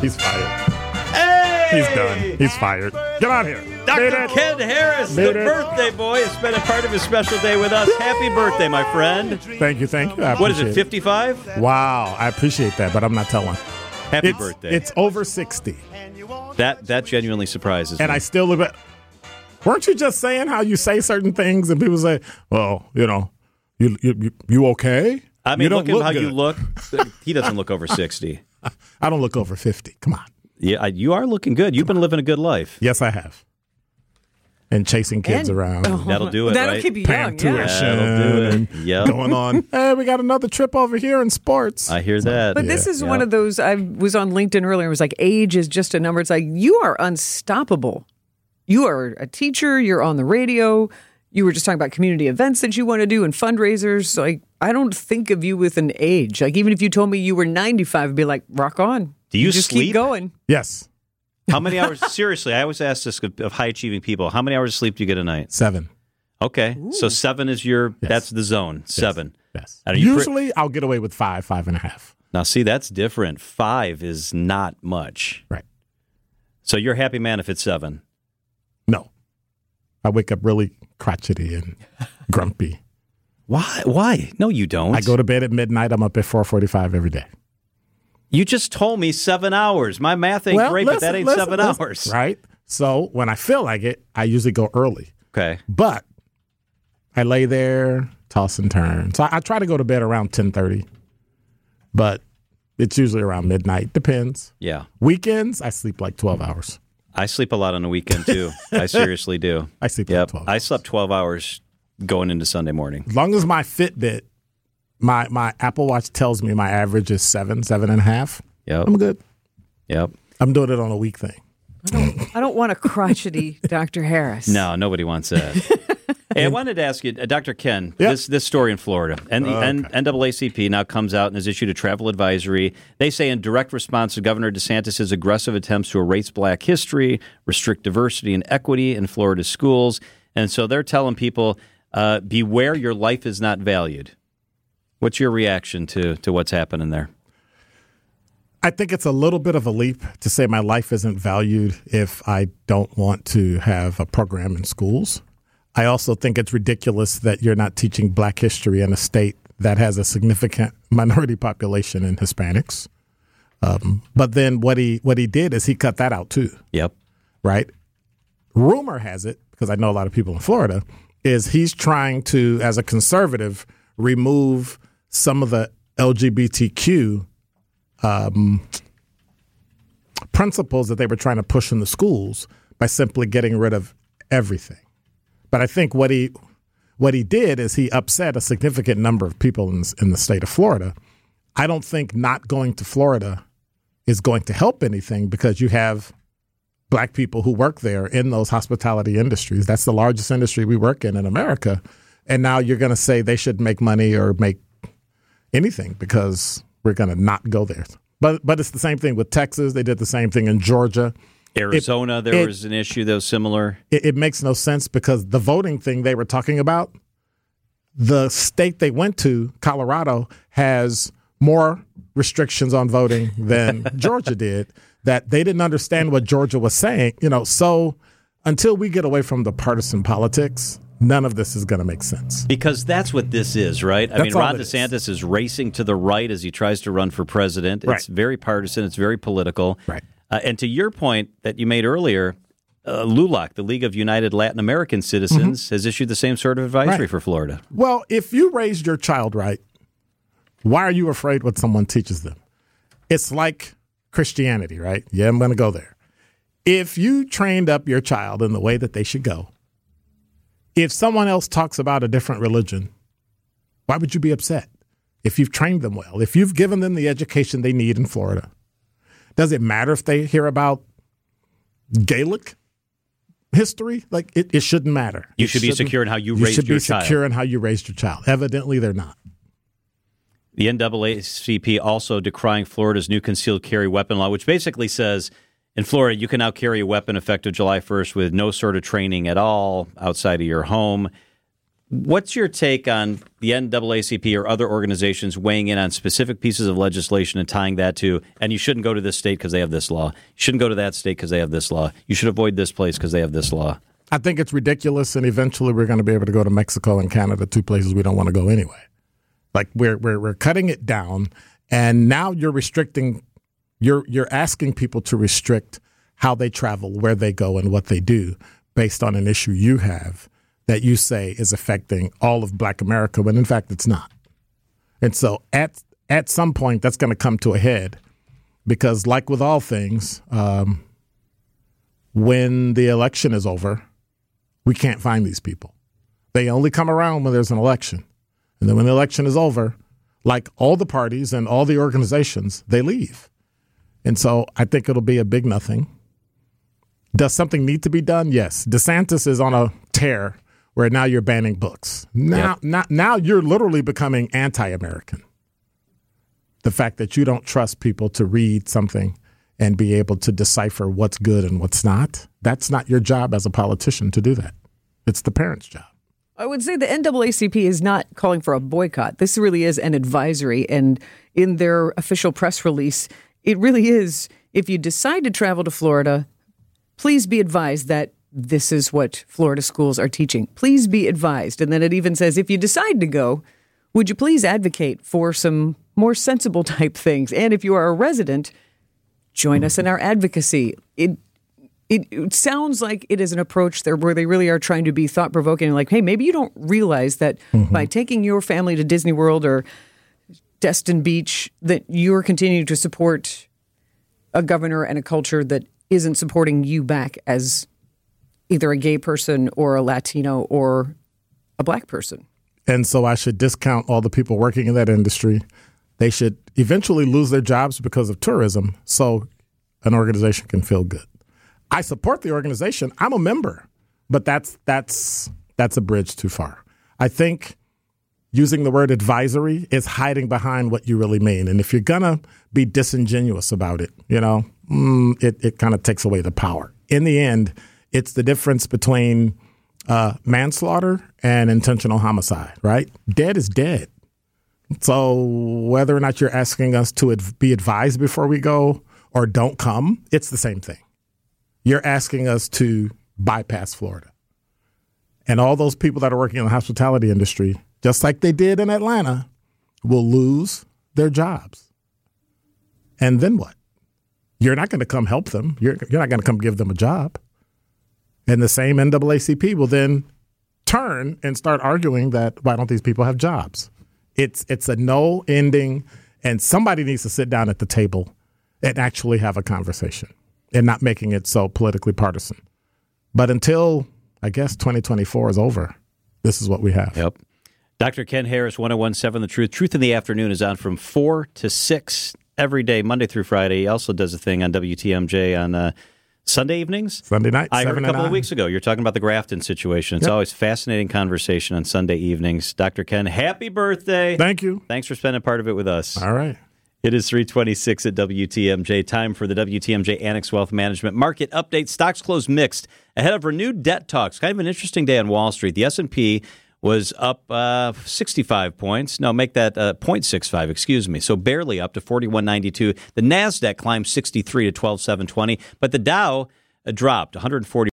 He's fired. Hey! He's done. He's fired. Get out here. Dr. Ken Harris, Made the it. birthday boy, has been a part of his special day with us. Happy birthday, my friend. Thank you. Thank you. I What is it, appreciate 55? Wow. I appreciate that, but I'm not telling. Happy It's, birthday. it's over 60. that that genuinely surprises me. And me. I still look at. Weren't you just saying how you say certain things and people say, well, you know, you you, you, okay? I mean, you don't look at how good. you look. He doesn't look over 60. I don't look over 50. Come on. Yeah, you are looking good. You've been living a good life. Yes, I have. And chasing kids And- around. Oh. That'll do it, That'll right? keep you Paying young. Yeah. tuition. That'll do it. and Yep. Going on. Hey, we got another trip over here in sports. I hear that. But this is one of those. I was on LinkedIn earlier. It was like age is just a number. It's like you are unstoppable. You are a teacher. You're on the radio. You were just talking about community events that you want to do and fundraisers. Like I don't think of you with an age. Like even if you told me you were 95, I'd be like, rock on. Do you just sleep? keep going? yes, How many hours? seriously, I always ask this of high achieving people. How many hours of sleep do you get a night? seven. Okay, so seven is your. Yes. That's the zone. Seven. Yes. And are you pre- Usually I'll get away with five, five and a half. Now, see, that's different. Five is not much. Right. So you're a happy man if it's seven. No. I wake up really crotchety and grumpy. Why? Why? No, you don't. I go to bed at midnight. I'm up at 4:45 every day. You just told me seven hours. My math ain't great, but that ain't listen, seven listen, hours. Right? So when I feel like it, I usually go early. Okay. But I lay there, toss and turn. So I, I try to go to bed around 10:30. But it's usually around midnight. Depends. Yeah. Weekends, I sleep like 12 hours. I sleep a lot on the weekend too. I seriously do. I sleep like Yep. 12 I slept 12 hours going into Sunday morning. As long as my Fitbit, my my Apple Watch tells me my average is seven, seven and a half, Yep. I'm good. Yep. I'm doing it on a week thing. I don't want a crotchety Dr. Harris. No, nobody wants that. hey, I wanted to ask you, uh, Dr. Ken, Yep. this this story in Florida, and the N- NAACP now comes out and has issued a travel advisory. They say in direct response to Governor DeSantis' aggressive attempts to erase Black history, restrict diversity and equity in Florida schools, and so they're telling people, uh, beware, your life is not valued. What's your reaction to to what's happening there? I think it's a little bit of a leap to say my life isn't valued if I don't want to have a program in schools. I also think it's ridiculous that you're not teaching black history in a state that has a significant minority population in Hispanics. Um, but then what he what he did is he cut that out too, Yep. right? Rumor has it, because I know a lot of people in Florida, is he's trying to, as a conservative, remove some of the LGBTQ um, principles that they were trying to push in the schools by simply getting rid of everything. But I think what he what he did is he upset a significant number of people in, in the state of Florida. I don't think not going to Florida is going to help anything because you have black people who work there in those hospitality industries. That's the largest industry we work in in America. And now you're going to say they should make money or make anything because we're going to not go there. But but it's the same thing with Texas. They did the same thing in Georgia. Arizona, there it- was an issue that was similar. It, it makes no sense because the voting thing they were talking about, the state they went to, Colorado, has more restrictions on voting than Georgia did. That they didn't understand what Georgia was saying. You know, so until we get away from the partisan politics, none of this is going to make sense. Because that's what this is, right? I That's mean, Ron it is. DeSantis is racing to the right as he tries to run for president. Right. It's very partisan, it's very political. Right. Uh, and to your point that you made earlier, uh, LULAC, the League of United Latin American Citizens, has issued the same sort of advisory Mm-hmm. Right. for Florida. Well, if you raised your child right, why are you afraid what someone teaches them? It's like Christianity, right? Yeah, I'm going to go there. If you trained up your child in the way that they should go, if someone else talks about a different religion, why would you be upset? If you've trained them well, if you've given them the education they need in Florida, does it matter if they hear about Gaelic history? Like it, it shouldn't matter. You It should be secure in how you you raised should your be child. secure in how you raised your child. Evidently, they're not. The NAACP also decrying Florida's new concealed carry weapon law, which basically says in Florida, you can now carry a weapon effective July 1st with no sort of training at all outside of your home. What's your take on the NAACP or other organizations weighing in on specific pieces of legislation and tying that to, and you shouldn't go to this state because they have this law. You shouldn't go to that state because they have this law. You should avoid this place because they have this law. I think it's ridiculous, and eventually we're going to be able to go to Mexico and Canada, two places we don't want to go anyway. Like we're we're we're cutting it down, and now you're restricting. You're you're asking people to restrict how they travel, where they go, and what they do based on an issue you have that you say is affecting all of Black America, when in fact it's not. And so at at some point that's going to come to a head, because like with all things, um, when the election is over, we can't find these people. They only come around when there's an election, and then when the election is over, like all the parties and all the organizations, they leave. And so I think it'll be a big nothing. Does something need to be done? Yes. DeSantis is on a tear where now you're banning books. Now, yep. now, now you're literally becoming anti-American. The fact that you don't trust people to read something and be able to decipher what's good and what's not, that's not your job as a politician to do that. It's the parents' job. I would say the NAACP is not calling for a boycott. This really is an advisory. And in their official press release, it really is if you decide to travel to Florida, please be advised that this is what Florida schools are teaching. Please be advised. And then it even says if you decide to go, would you please advocate for some more sensible type things? And if you are a resident, join us in our advocacy. It it, it sounds like it is an approach there where they really are trying to be thought provoking. Like, hey, maybe you don't realize that mm-hmm. by taking your family to Disney World or Destin Beach, that you're continuing to support a governor and a culture that isn't supporting you back as either a gay person or a Latino or a black person. And so I should discount all the people working in that industry. They should eventually lose their jobs because of tourism so an organization can feel good. I support the organization. I'm a member, but that's that's that's a bridge too far. I think using the word advisory is hiding behind what you really mean. And if you're gonna be disingenuous about it, you know, mm, it it kind of takes away the power. In the end, it's the difference between uh, manslaughter and intentional homicide, right? Dead is dead. So whether or not you're asking us to be advised before we go or don't come, it's the same thing. You're asking us to bypass Florida. And all those people that are working in the hospitality industry, just like they did in Atlanta, will lose their jobs. And then what? You're not going to come help them. You're, you're not going to come give them a job. And the same NAACP will then turn and start arguing that why don't these people have jobs? It's it's a no ending, and somebody needs to sit down at the table and actually have a conversation and not making it so politically partisan. But until I guess 2024 is over, this is what we have. Yep. Dr. Ken Harris, 1017 The Truth. Truth in the Afternoon is on from 4 to 6 every day, Monday through Friday. He also does a thing on WTMJ on uh, Sunday evenings? Sunday night. I heard a couple of weeks ago. You're talking about the Grafton situation. It's yep. always fascinating conversation on Sunday evenings. Dr. Ken, happy birthday. Thank you. Thanks for spending part of it with us. All right. It is 326 at WTMJ. Time for the WTMJ Annex Wealth Management Market Update. Stocks closed mixed ahead of renewed debt talks. Kind of an interesting day on Wall Street. The S&P was up uh, 65 points. No, make that uh, 0.65, excuse me. So barely up to 41.92. The NASDAQ climbed 63 to 12,720, but the Dow dropped 140.